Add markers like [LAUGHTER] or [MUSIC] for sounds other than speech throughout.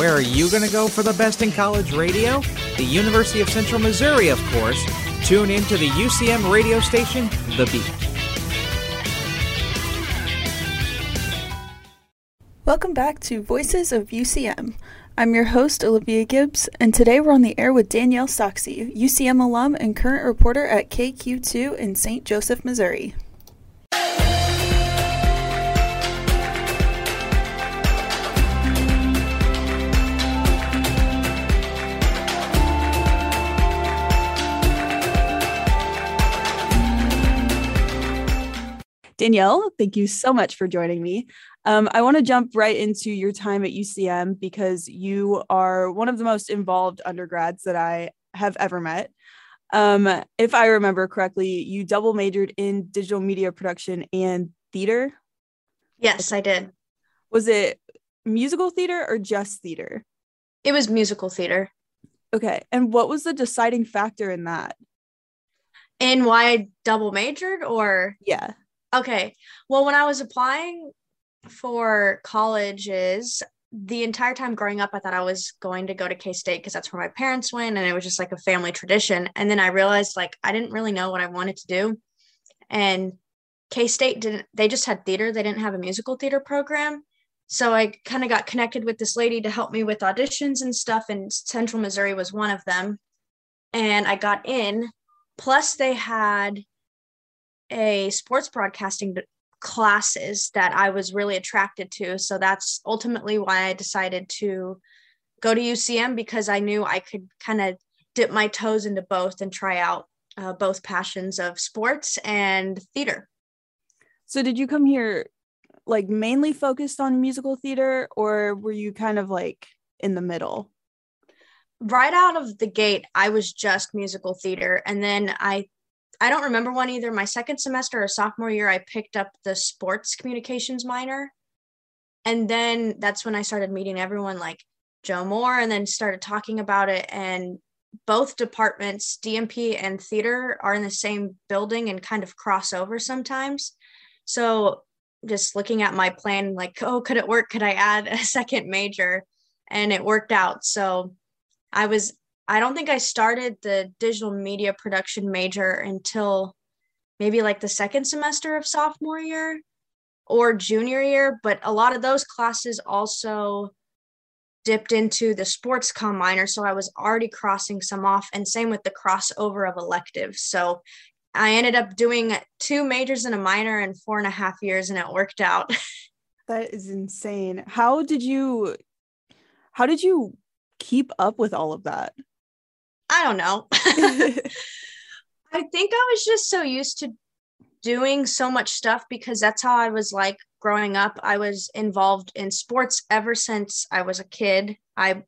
Where are you going to go for the best in college radio? The University of Central Missouri, of course. Tune in to the UCM radio station, The Beat. Welcome back to Voices of UCM. I'm your host, Olivia Gibbs, and today we're on the air with Danielle Soxie, UCM alum and current reporter at KQ2 in St. Joseph, Missouri. Danielle, thank you so much for joining me. Um, I want to jump right into your time at UCM because you are one of the most involved undergrads that I have ever met. Um, if I remember correctly, you double majored in digital media production and theater. Yes, I did. Was it musical theater or just theater? It was musical theater. Okay. And what was the deciding factor in that? And why I double majored or? Yeah. Okay. Well, when I was applying for colleges, the entire time growing up, I thought I was going to go to K State because that's where my parents went. And it was just like a family tradition. And then I realized like I didn't really know what I wanted to do. And K State didn't, they just had theater, they didn't have a musical theater program. So I kind of got connected with this lady to help me with auditions and stuff. And Central Missouri was one of them. And I got in. Plus, they had a sports broadcasting classes that I was really attracted to. So that's ultimately why I decided to go to UCM because I knew I could kind of dip my toes into both and try out uh, both passions of sports and theater. So, did you come here like mainly focused on musical theater, or were you kind of like in the middle? Right out of the gate, I was just musical theater. And then I I don't remember one either. My second semester or sophomore year, I picked up the sports communications minor. And then that's when I started meeting everyone like Joe Moore and then started talking about it. And both departments, DMP and theater, are in the same building and kind of cross over sometimes. So just looking at my plan, like, oh, could it work? Could I add a [LAUGHS] second major? And it worked out. So I was I don't think I started the digital media production major until maybe like the second semester of sophomore year or junior year, but a lot of those classes also dipped into the sports com minor. So I was already crossing some off, and same with the crossover of electives. So I ended up doing two majors and a minor in four and a half years, and it worked out. [LAUGHS] that is insane. How did you how did you keep up with all of that? I don't know. [LAUGHS] [LAUGHS] I think I was just so used to doing so much stuff because that's how I was like growing up. I was involved in sports ever since I was a kid. I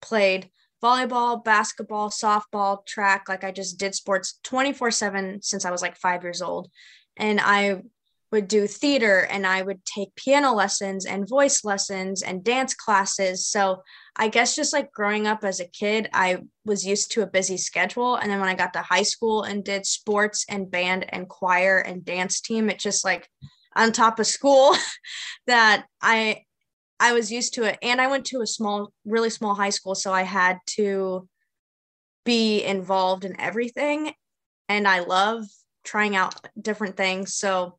played volleyball, basketball, softball, track. Like I just did sports 24 7 since I was like five years old. And I would do theater and I would take piano lessons and voice lessons and dance classes. So I guess just like growing up as a kid, I was used to a busy schedule. And then when I got to high school and did sports and band and choir and dance team, it just like on top of school [LAUGHS] that I I was used to it. And I went to a small, really small high school. So I had to be involved in everything. And I love trying out different things. So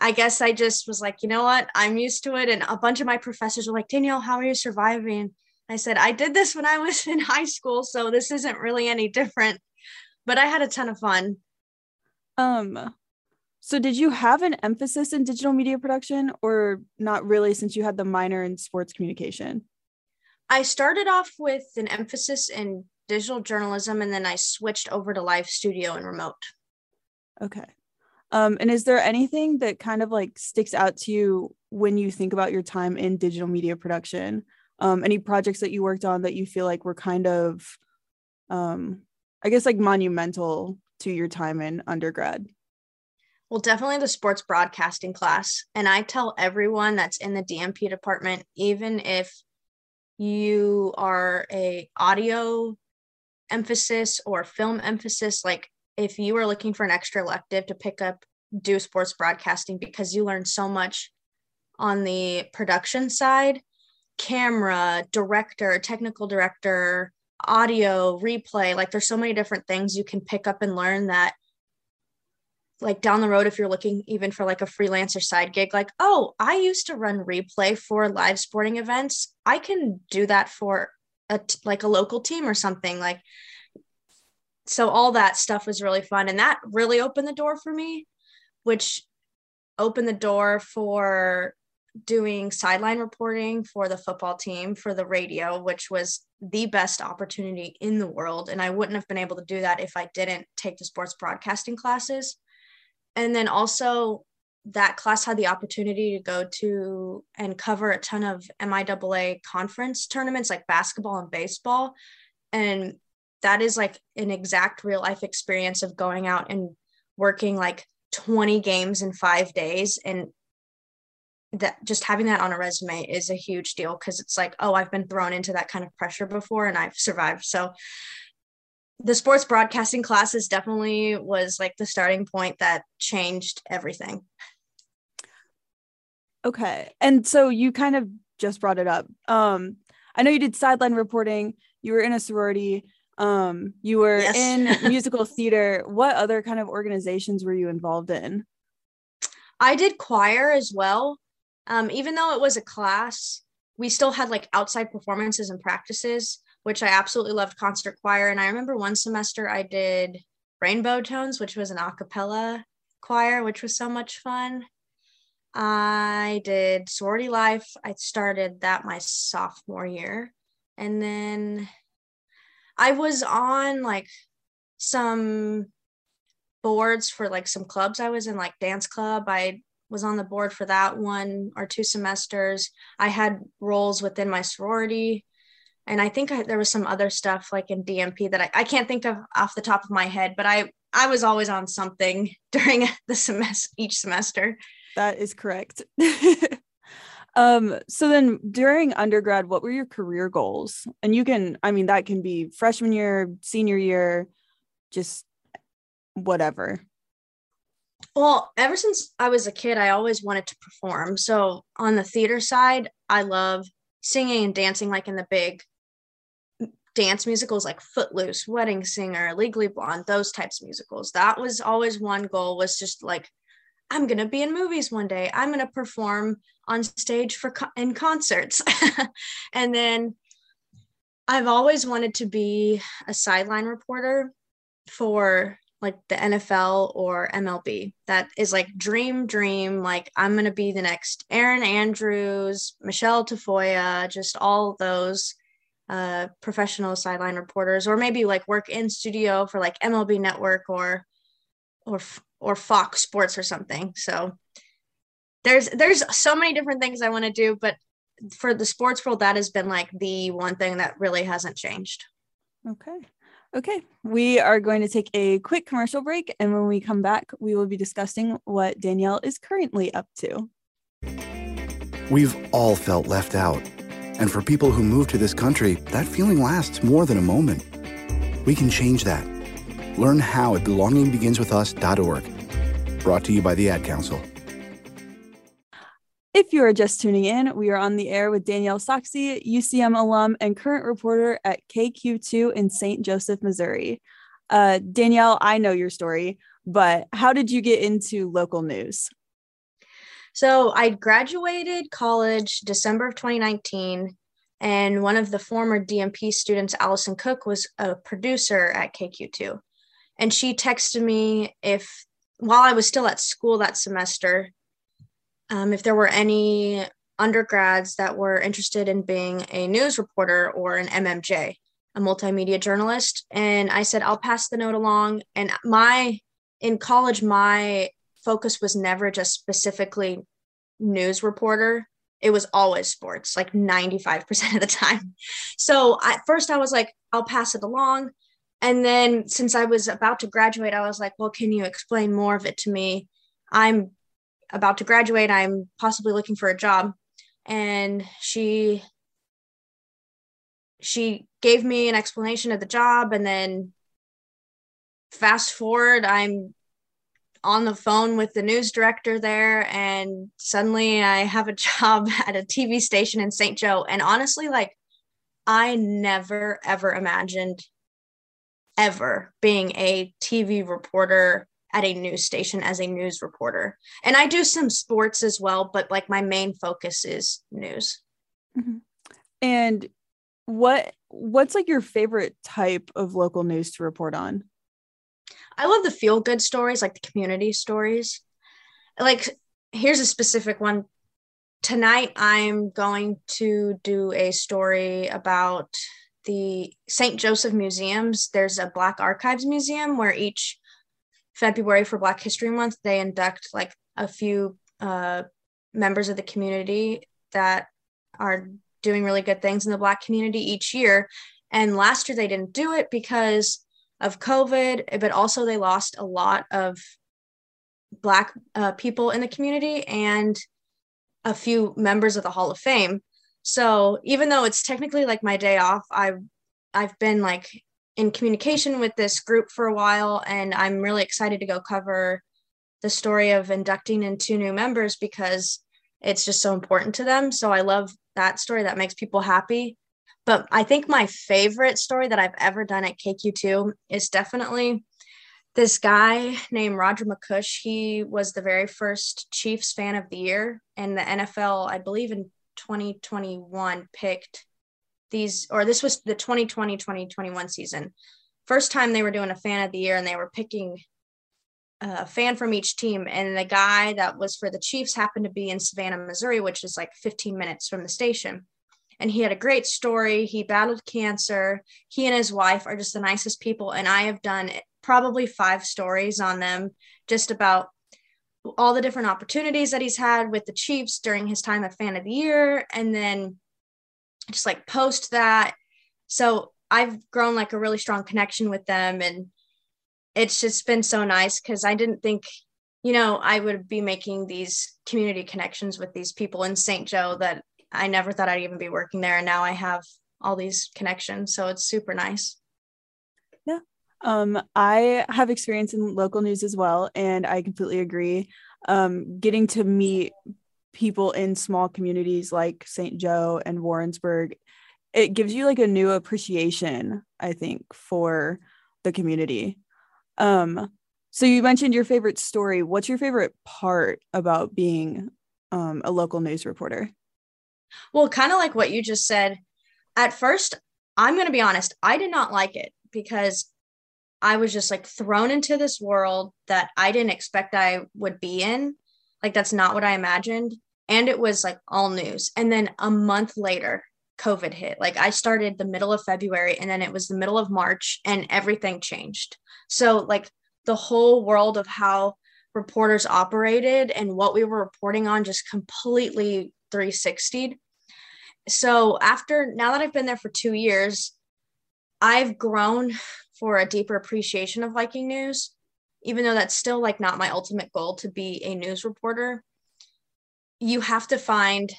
I guess I just was like, you know what? I'm used to it. And a bunch of my professors were like, Danielle, how are you surviving? I said, I did this when I was [LAUGHS] in high school, so this isn't really any different. But I had a ton of fun. Um, so did you have an emphasis in digital media production or not really since you had the minor in sports communication? I started off with an emphasis in digital journalism and then I switched over to live studio and remote. Okay. Um, and is there anything that kind of like sticks out to you when you think about your time in digital media production? Um, any projects that you worked on that you feel like were kind of, um, I guess, like monumental to your time in undergrad? Well, definitely the sports broadcasting class. And I tell everyone that's in the DMP department, even if you are a audio emphasis or film emphasis, like if you are looking for an extra elective to pick up do sports broadcasting because you learn so much on the production side camera, director, technical director, audio, replay. Like there's so many different things you can pick up and learn that like down the road if you're looking even for like a freelancer side gig like oh i used to run replay for live sporting events i can do that for a t- like a local team or something like so all that stuff was really fun and that really opened the door for me which opened the door for doing sideline reporting for the football team for the radio which was the best opportunity in the world and i wouldn't have been able to do that if i didn't take the sports broadcasting classes and then also that class had the opportunity to go to and cover a ton of MIAA conference tournaments like basketball and baseball. And that is like an exact real life experience of going out and working like 20 games in five days. And that just having that on a resume is a huge deal because it's like oh i've been thrown into that kind of pressure before and i've survived. So the sports broadcasting classes definitely was like the starting point that changed everything. Okay. And so you kind of just brought it up. Um i know you did sideline reporting. You were in a sorority um you were yes. in [LAUGHS] musical theater. What other kind of organizations were you involved in? I did choir as well. Um even though it was a class we still had like outside performances and practices which i absolutely loved concert choir. And i remember one semester i did rainbow tones which was an a cappella choir which was so much fun. I did sorority life. I started that my sophomore year. And then I was on like some boards for like some clubs I was in, like dance club. I was on the board for that one or two semesters. I had roles within my sorority. And I think I, there was some other stuff like in DMP that I, I can't think of off the top of my head, but I, I was always on something [LAUGHS] during the semester, each semester. That is correct. [LAUGHS] Um, so then during undergrad, what were your career goals? And you can, I mean, that can be freshman year, senior year, just whatever. Well, ever since I was a kid, I always wanted to perform. So on the theater side, I love singing and dancing, like in the big dance musicals like Footloose, Wedding Singer, Legally Blonde, those types of musicals. That was always one goal was just like I'm going to be in movies one day. I'm going to perform on stage for co- in concerts. [LAUGHS] and then I've always wanted to be a sideline reporter for like the NFL or MLB. That is like dream, dream. Like I'm going to be the next Erin Andrews, Michelle Tafoya, just all those uh, professional sideline reporters, or maybe like work in studio for like MLB Network or or or Fox Sports or something. So there's there's so many different things I want to do, but for the sports world, that has been like the one thing that really hasn't changed. Okay. Okay. We are going to take a quick commercial break. And when we come back, we will be discussing what Danielle is currently up to. We've all felt left out. And for people who move to this country, that feeling lasts more than a moment. We can change that. Learn how at belongingbeginswithus.org. Brought to you by the Ad Council. If you are just tuning in, we are on the air with Danielle Soxie, UCM alum and current reporter at KQ2 in St. Joseph, Missouri. Uh, Danielle, I know your story, but how did you get into local news? So I graduated college December of 2019, and one of the former DMP students, Allison Cook, was a producer at KQ2. And she texted me if, while I was still at school that semester, um, if there were any undergrads that were interested in being a news reporter or an MMJ, a multimedia journalist. And I said, I'll pass the note along. And my, in college, my focus was never just specifically news reporter. It was always sports, like 95% of the time. So at first I was like, I'll pass it along. And then since I was about to graduate, I was like, well, can you explain more of it to me? I'm about to graduate. I'm possibly looking for a job. And she she gave me an explanation of the job and then fast forward i'm on the phone with the news director there and suddenly I have a [LAUGHS] job at a TV station in St. Joe and honestly like I never ever imagined ever being a TV reporter at a news station as a news reporter. And I do some sports as well, but like my main focus is news. Mm-hmm. And what what's like your favorite type of local news to report on? I love the feel good stories, like the community stories. Like here's a specific one. Tonight I'm going to do a story about the St. Joseph Museums. There's a Black Archives Museum where each February for Black History Month they induct like a few uh, members of the community that are doing really good things in the Black community each year. And last year they didn't do it because of COVID, but also they lost a lot of Black uh, people in the community and a few members of the Hall of Fame. So even though it's technically like my day off, I've I've been like in communication with this group for a while, and I'm really excited to go cover the story of inducting in two new members because it's just so important to them. So I love that story that makes people happy. But I think my favorite story that I've ever done at KQ2 is definitely this guy named Roger McCush. He was the very first Chiefs fan of the year, and the NFL, I believe in 2021 picked these, or this was the 2020 2021 season. First time they were doing a fan of the year and they were picking a fan from each team. And the guy that was for the Chiefs happened to be in Savannah, Missouri, which is like 15 minutes from the station. And he had a great story. He battled cancer. He and his wife are just the nicest people. And I have done probably five stories on them just about all the different opportunities that he's had with the Chiefs during his time at fan of the year and then just like post that. So I've grown like a really strong connection with them and it's just been so nice because I didn't think, you know, I would be making these community connections with these people in St. Joe that I never thought I'd even be working there. And now I have all these connections. So it's super nice. Yeah. Um, I have experience in local news as well, and I completely agree. Um, getting to meet people in small communities like St. Joe and Warrensburg, it gives you like a new appreciation, I think, for the community. Um, so you mentioned your favorite story. What's your favorite part about being um, a local news reporter? Well, kind of like what you just said. At first, I'm going to be honest, I did not like it because I was just like thrown into this world that I didn't expect I would be in. Like, that's not what I imagined. And it was like all news. And then a month later, COVID hit. Like, I started the middle of February and then it was the middle of March and everything changed. So, like, the whole world of how reporters operated and what we were reporting on just completely 360'd. So, after now that I've been there for two years, I've grown for a deeper appreciation of Viking news, even though that's still like not my ultimate goal to be a news reporter. You have to find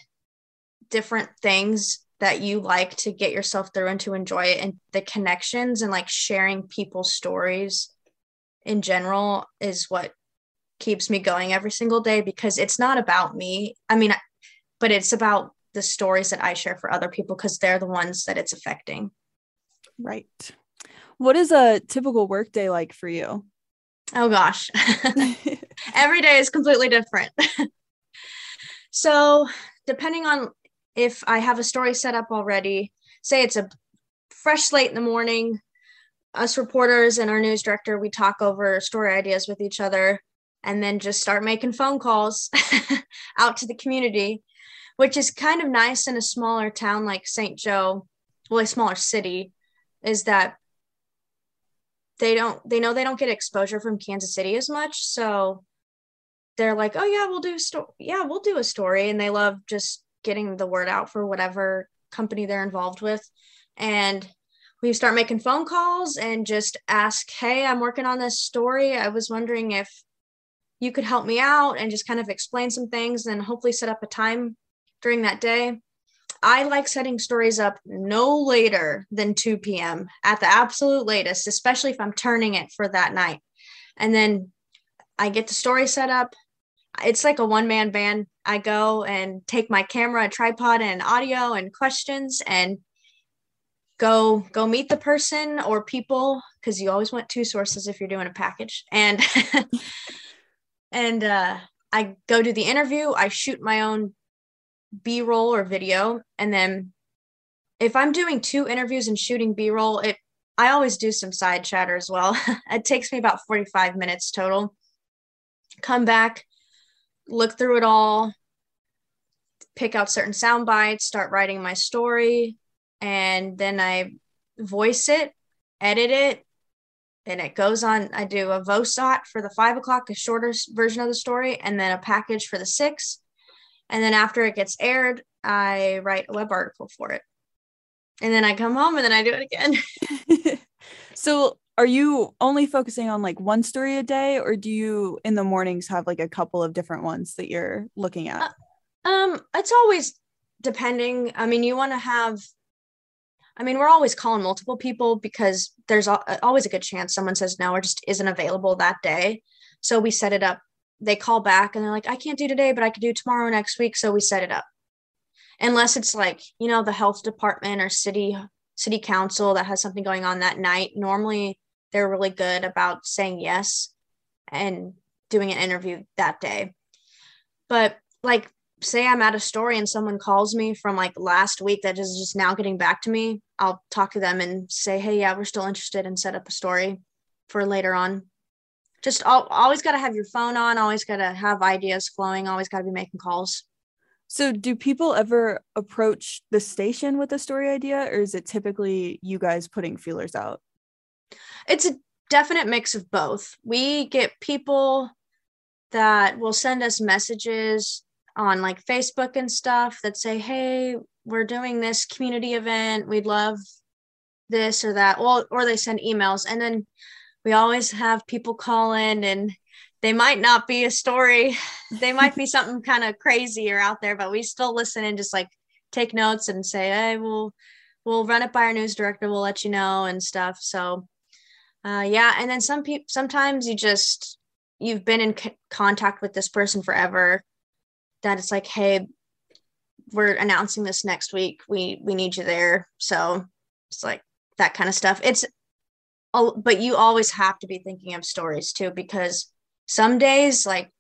different things that you like to get yourself through and to enjoy it and the connections and like sharing people's stories in general is what keeps me going every single day because it's not about me. I mean, but it's about the stories that I share for other people because they're the ones that it's affecting. Right. What is a typical workday like for you? Oh gosh. [LAUGHS] Every day is completely different. [LAUGHS] so, depending on if I have a story set up already, say it's a fresh slate in the morning, us reporters and our news director, we talk over story ideas with each other and then just start making phone calls [LAUGHS] out to the community, which is kind of nice in a smaller town like St. Joe, well, a smaller city, is that they don't they know they don't get exposure from Kansas City as much. So they're like, oh yeah, we'll do story. Yeah, we'll do a story. And they love just getting the word out for whatever company they're involved with. And we start making phone calls and just ask, hey, I'm working on this story. I was wondering if you could help me out and just kind of explain some things and hopefully set up a time during that day. I like setting stories up no later than 2 p.m. at the absolute latest, especially if I'm turning it for that night. And then I get the story set up. It's like a one man band. I go and take my camera, tripod, and audio and questions and go go meet the person or people because you always want two sources if you're doing a package. And [LAUGHS] and uh, i go to the interview. I shoot my own b-roll or video. And then if i'm doing two interviews and shooting b-roll it i always do some side chatter as well. [LAUGHS] It takes me about 45 minutes total. Come back look through it all pick out certain sound bites start writing my story and then I voice it, edit it, and it goes on. I do a VOSOT for the five o'clock, a shorter version of the story, and then a package for the six. And then after it gets aired, I write a web article for it. And then I come home and then I do it again. [LAUGHS] [LAUGHS] so are you only focusing on like one story a day or do you in the mornings have like a couple of different ones that you're looking at? Uh, um, it's always depending. I mean, you want to have I mean, we're always calling multiple people because there's always a good chance someone says no or just isn't available that day. So we set it up. They call back and they're like, I can't do today, but I could do tomorrow next week. So we set it up. Unless it's like, you know, the health department or city city council that has something going on that night. Normally they're really good about saying yes and doing an interview that day. But like say I'm at a story and someone calls me from like last week that is just now getting back to me, I'll talk to them and say, hey, yeah, we're still interested and set up a story for later on. Just always got to have your phone on, always got to have ideas flowing, always got to be making calls. So, do people ever approach the station with a story idea, or is it typically you guys putting feelers out? It's a definite mix of both. We get people that will send us messages on like Facebook and stuff that say, hey, we're doing this community event. We'd love this or that. Well, or they send emails. And then we always have people call in and they might not be a story. [LAUGHS] They might be [LAUGHS] something kind of crazy or out there, but we still listen and just like take notes and say, hey, we'll we'll run it by our news director. We'll let you know and stuff. So uh, yeah. And then some people sometimes you just you've been in c- contact with this person forever that it's like, hey, we're announcing this next week. We we need you there. So it's like that kind of stuff. It's but you always have to be thinking of stories too because some days like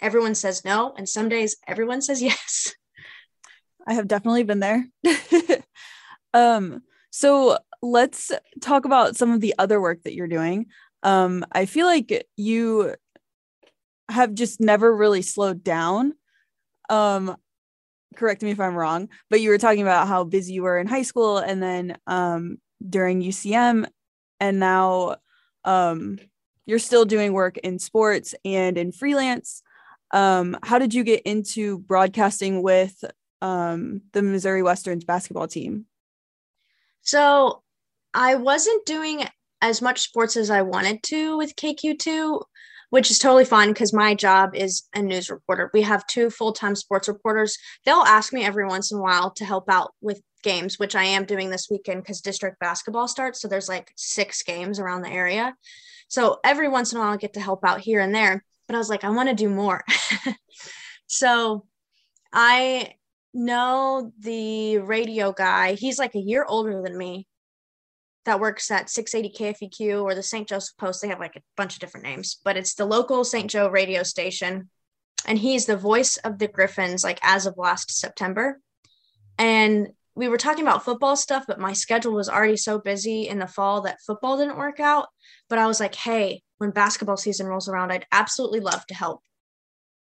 everyone says no and some days everyone says [LAUGHS] yes. I have definitely been there. [LAUGHS] um so let's talk about some of the other work that you're doing. Um I feel like you have just never really slowed down. Um, correct me if I'm wrong, but you were talking about how busy you were in high school and then um, during UCM, and now um, you're still doing work in sports and in freelance. Um, how did you get into broadcasting with um, the Missouri Westerns basketball team? So I wasn't doing as much sports as I wanted to with KQ2 which is totally fine because my job is a news reporter. We have two full time sports reporters. They'll ask me every once in a while to help out with games, which I am doing this weekend because district basketball starts. So there's like six games around the area. So every once in a while, I get to help out here and there. But I was like, I want to do more. [LAUGHS] so I know the radio guy. He's like a year older than me that works at 680 KFEQ or the St. Joseph Post. They have like a bunch of different names, but it's the local St. Joe radio station. And he's the voice of the Griffins, like as of last September. And we were talking about football stuff, but my schedule was already so busy in the fall that football didn't work out. But I was like, hey, when basketball season rolls around, I'd absolutely love to help.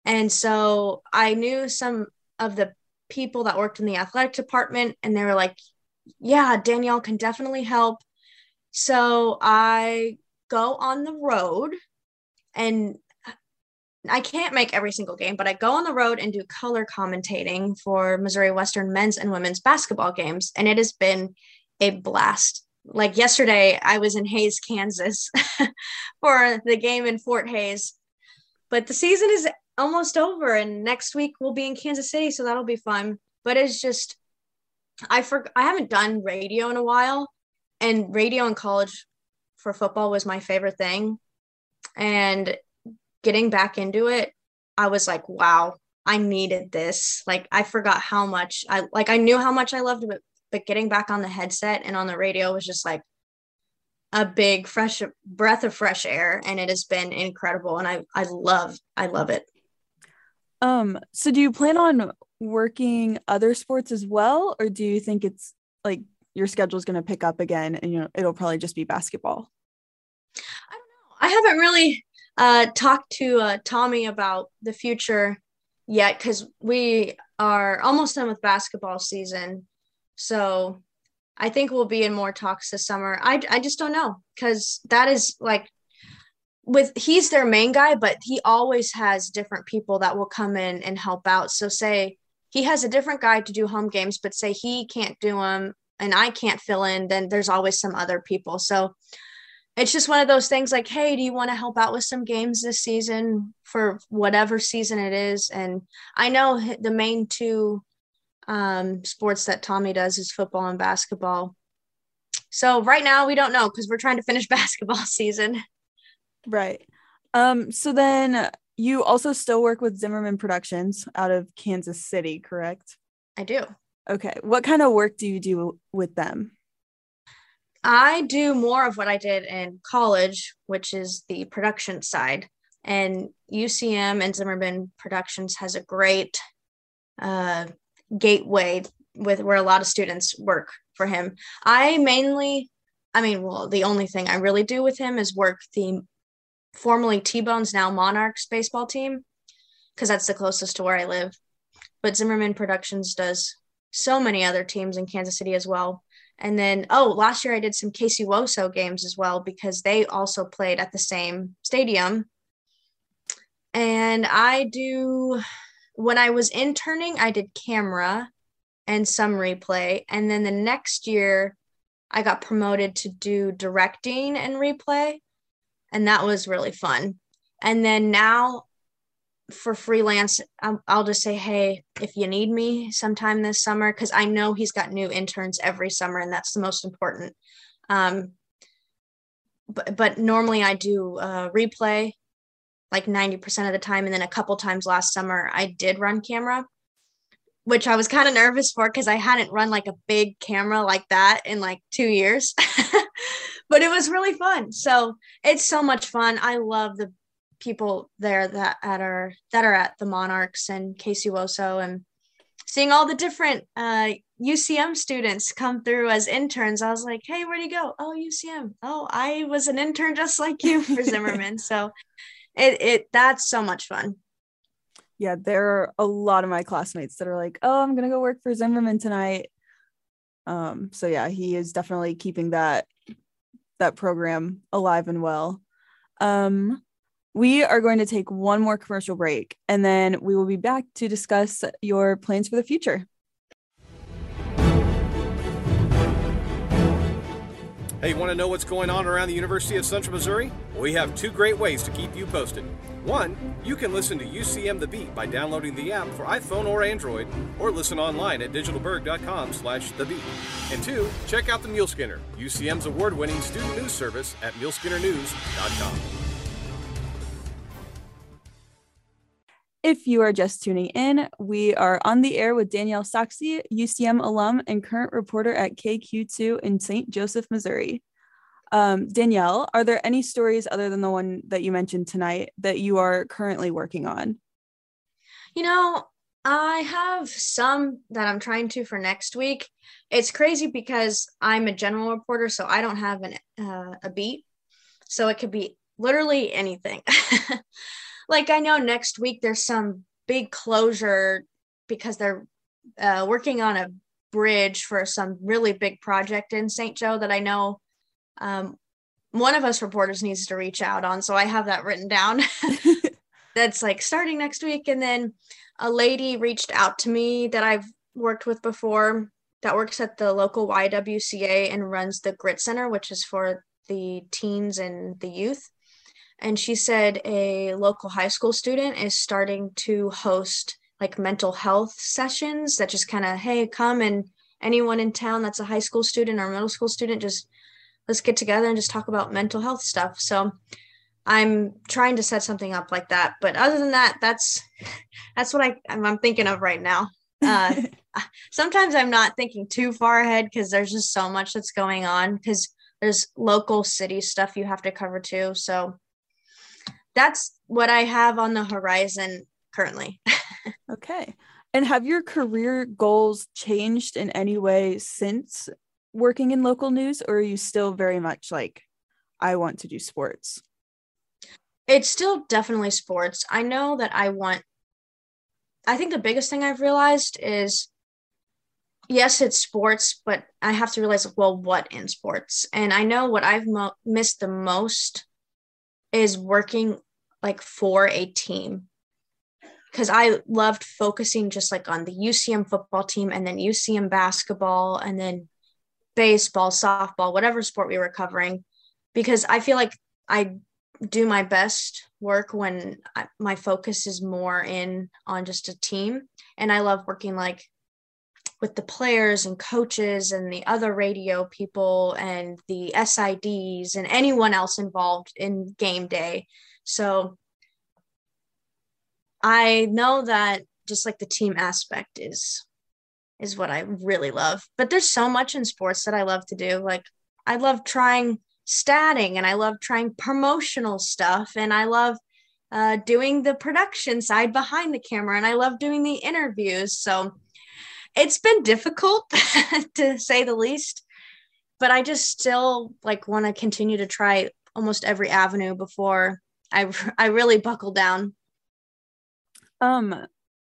And so I knew some of the people that worked in the athletic department, and they were like, yeah, Danielle can definitely help. So I go on the road and I can't make every single game, but I go on the road and do color commentating for Missouri Western men's and women's basketball games. And it has been a blast. Like yesterday, I was in Hays, Kansas [LAUGHS] for the game in Fort Hays. But the season is almost over, and next week we'll be in Kansas City, so that'll be fun. But it's just, I for I haven't done radio in a while, and radio in college for football was my favorite thing. and getting back into it, I was like, wow, I needed this. Like I forgot how much I like I knew how much I loved it, but getting back on the headset and on the radio was just like a big fresh breath of fresh air and it has been incredible and I I love I love it. Um so do you plan on working other sports as well or do you think it's like your schedule is going to pick up again and you know it'll probably just be basketball? I don't know. I haven't really uh talked to uh Tommy about the future yet cuz we are almost done with basketball season. So I think we'll be in more talks this summer. I I just don't know because that is like with he's their main guy, but he always has different people that will come in and help out. So say he has a different guy to do home games, but say he can't do them and I can't fill in, then there's always some other people. So it's just one of those things like, hey, do you want to help out with some games this season for whatever season it is? And I know the main two um, sports that Tommy does is football and basketball. So right now we don't know because we're trying to finish [LAUGHS] basketball season. Right. Um, so then you also still work with Zimmerman Productions out of Kansas City, correct? I do. Okay. What kind of work do you do with them? I do more of what I did in college, which is the production side. And UCM and Zimmerman Productions has a great uh, gateway with where a lot of students work for him. I mainly, I mean, well, the only thing I really do with him is work the formerly T Bones, now Monarchs baseball team, because that's the closest to where I live. But Zimmerman Productions does so many other teams in Kansas City as well. And then, oh, last year I did some KC WoSo games as well because they also played at the same stadium. And I do when I was interning, I did camera and some replay. And then the next year, I got promoted to do directing and replay. And that was really fun. And then now for freelance, I'll, I'll just say, hey, if you need me sometime this summer, because I know he's got new interns every summer, and that's the most important. Um, but, but normally I do uh, replay like 90% of the time. And then a couple times last summer, I did run camera, which I was kind of nervous for because I hadn't run like a big camera like that in like two years. [LAUGHS] but it was really fun. So it's so much fun. I love the people there that at our that are at the Monarchs and KC WoSo and seeing all the different uh, UCM students come through as interns. I was like, hey, where'd you go? Oh, UCM. Oh, I was an intern just like you for [LAUGHS] Zimmerman. so it it that's so much fun yeah there are a lot of my classmates that are like oh i'm gonna go work for zimmerman tonight um so yeah he is definitely keeping that that program alive and well um we are going to take one more commercial break and then we will be back to discuss your plans for the future Hey, want to know what's going on around the University of Central Missouri? We have two great ways to keep you posted. One, you can listen to UCM The Beat by downloading the app for iPhone or Android, or listen online at digitalburg.com slash The Beat. And two, check out the Muleskinner, UCM's award-winning student news service at muleskinnernews.com. If you are just tuning in, we are on the air with Danielle Soxie, UCM alum and current reporter at KQ2 in St. Joseph, Missouri. Um, Danielle, are there any stories other than the one that you mentioned tonight that you are currently working on? You know, I have some that I'm trying to for next week. It's crazy because I'm a general reporter, so I don't have an, uh, a beat. So it could be literally anything. [LAUGHS] like I know next week there's some big closure because they're uh, working on a bridge for some really big project in St. Joe that I know um, one of us reporters needs to reach out on. So I have that written down. [LAUGHS] That's like starting next week. And then a lady reached out to me that I've worked with before that works at the local YWCA and runs the Grit Center, which is for the teens and the youth and she said a local high school student is starting to host like mental health sessions that just kind of hey come and anyone in town that's a high school student or middle school student just let's get together and just talk about mental health stuff so I'm trying to set something up like that. But other than that, that's [LAUGHS] that's what I I'm, I'm thinking of right now. Uh, [LAUGHS] [LAUGHS] sometimes I'm not thinking too far ahead because there's just so much that's going on because there's local city stuff you have to cover too. So that's what I have on the horizon currently. okay. And have your career goals changed in any way since working in local news, or are you still very much like, I want to do sports? It's still definitely sports. I know that I want, I think the biggest thing I've realized is yes, it's sports, but I have to realize, well, what in sports? And I know what I've mo- missed the most is working like for a team because I loved focusing just like on the UCM football team and then UCM basketball and then baseball, softball, whatever sport we were covering, because I feel like I do my best work when I, my focus is more in on just a team. And I love working like with the players and coaches and the other radio people and the SIDs and anyone else involved in game day. So I know that just like the team aspect is is what I really love. But there's so much in sports that I love to do. Like I love trying statting and I love trying promotional stuff and I love uh, doing the production side behind the camera and I love doing the interviews. So it's been difficult [LAUGHS] to say the least, but I just still like want to continue to try almost every avenue before I [LAUGHS] I really buckle down. Um,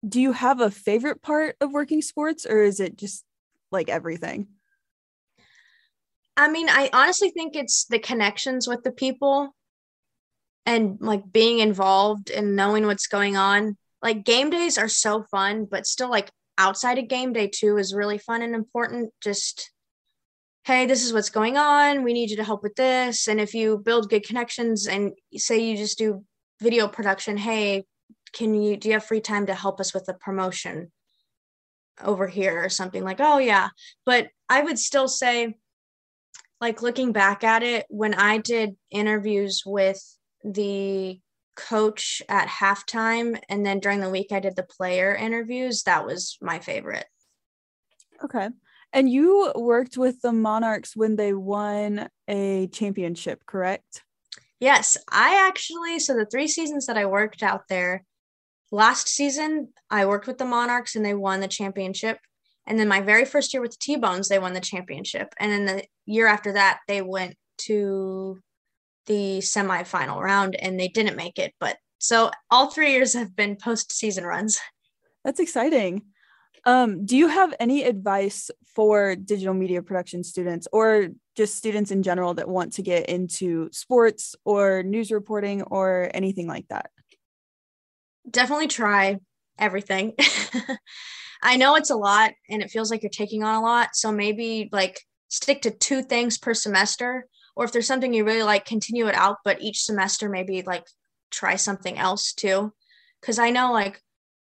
do you have a favorite part of working sports or is it just like everything? I mean, I honestly think it's the connections with the people and like being involved and knowing what's going on. Like game days are so fun, but still like outside of game day too is really fun and important. Just hey, this is what's going on. We need you to help with this. And if you build good connections and say you just do video production, hey, can you do you have free time to help us with the promotion over here or something like oh yeah but i would still say like looking back at it when i did interviews with the coach at halftime and then during the week i did the player interviews that was my favorite okay and you worked with the monarchs when they won a championship correct yes i actually so the three seasons that i worked out there last season I worked with the Monarchs and they won the championship. And then my very first year with the T Bones, they won the championship. And then the year after that, they went to the semifinal round and they didn't make it. But so all three years have been postseason runs. That's exciting. Um, do you have any advice for digital media production students or just students in general that want to get into sports or news reporting or anything like that? definitely try everything. [LAUGHS] I know it's a lot and it feels like you're taking on a lot. So maybe like stick to two things per semester. Or if there's something you really like, continue it out. But each semester, maybe like try something else too. Cause I know like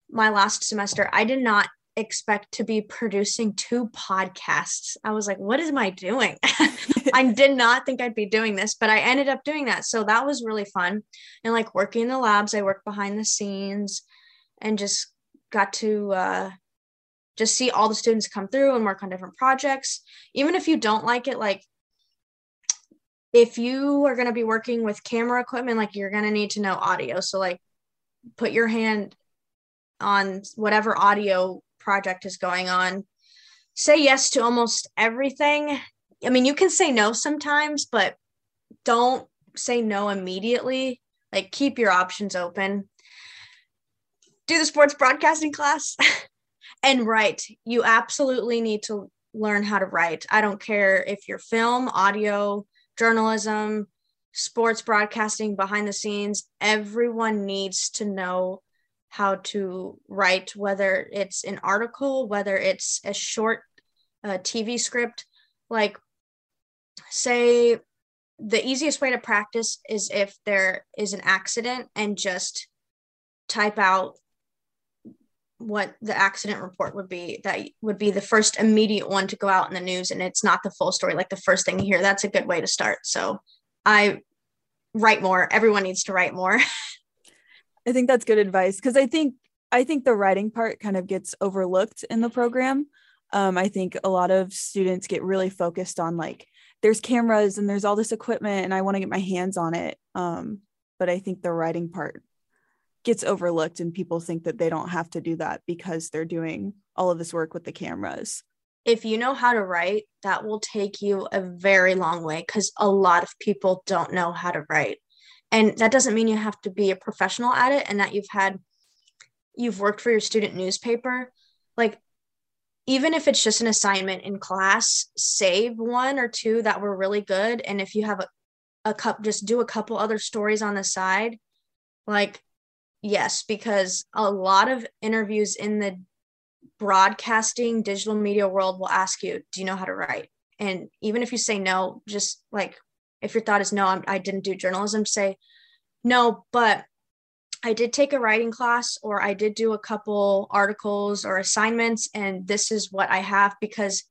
my last semester, I did not expect to be producing two podcasts. I was like, what am I doing? [LAUGHS] I did not think I'd be doing this, but I ended up doing that. So that was really fun. And like working in the labs, I worked behind the scenes and just got to uh, just see all the students come through and work on different projects. Even if you don't like it, like if you are going to be working with camera equipment, like you're going to need to know audio. So, like, put your hand on whatever audio project is going on. Say yes to almost everything. I mean, you can say no sometimes, but don't say no immediately. Like, keep your options open. Do the sports broadcasting class [LAUGHS] and write. You absolutely need to learn how to write. I don't care if you're film, audio, journalism, sports broadcasting, behind the scenes, everyone needs to know how to write, whether it's an article, whether it's a short uh, TV script. Like, say, the easiest way to practice is if there is an accident and just type out what the accident report would be that would be the first immediate one to go out in the news and it's not the full story like the first thing you hear that's a good way to start so i write more. Everyone needs to write more. [LAUGHS] I think that's good advice because I think I think the writing part kind of gets overlooked in the program. Um, I think a lot of students get really focused on like there's cameras and there's all this equipment and I want to get my hands on it. Um, but I think the writing part gets overlooked and people think that they don't have to do that because they're doing all of this work with the cameras. If you know how to write, that will take you a very long way because a lot of people don't know how to write. And that doesn't mean you have to be a professional at it and that you've had you've worked for your student newspaper, like even if it's just an assignment in class, save one or two that were really good. And if you have a, a cup, just do a couple other stories on the side. Like, yes, because a lot of interviews in the broadcasting digital media world will ask you, do you know how to write? And even if you say no, just like if your thought is no, I'm, I did not do journalism, say no, but I did take a writing class or I did do a couple articles or assignments, and this is what I have because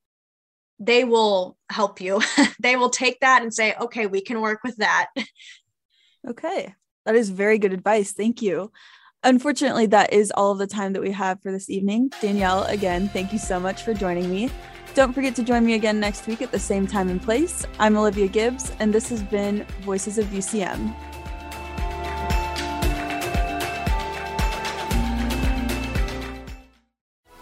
they will help you. [LAUGHS] they will take that and say, okay, we can work with that. Okay. That is very good advice. Thank you. Unfortunately, that is all of the time that we have for this evening. Danielle, again, thank you so much for joining me. Don't forget to join me again next week at the same time and place. I'm Olivia Gibbs, and this has been Voices of UCM.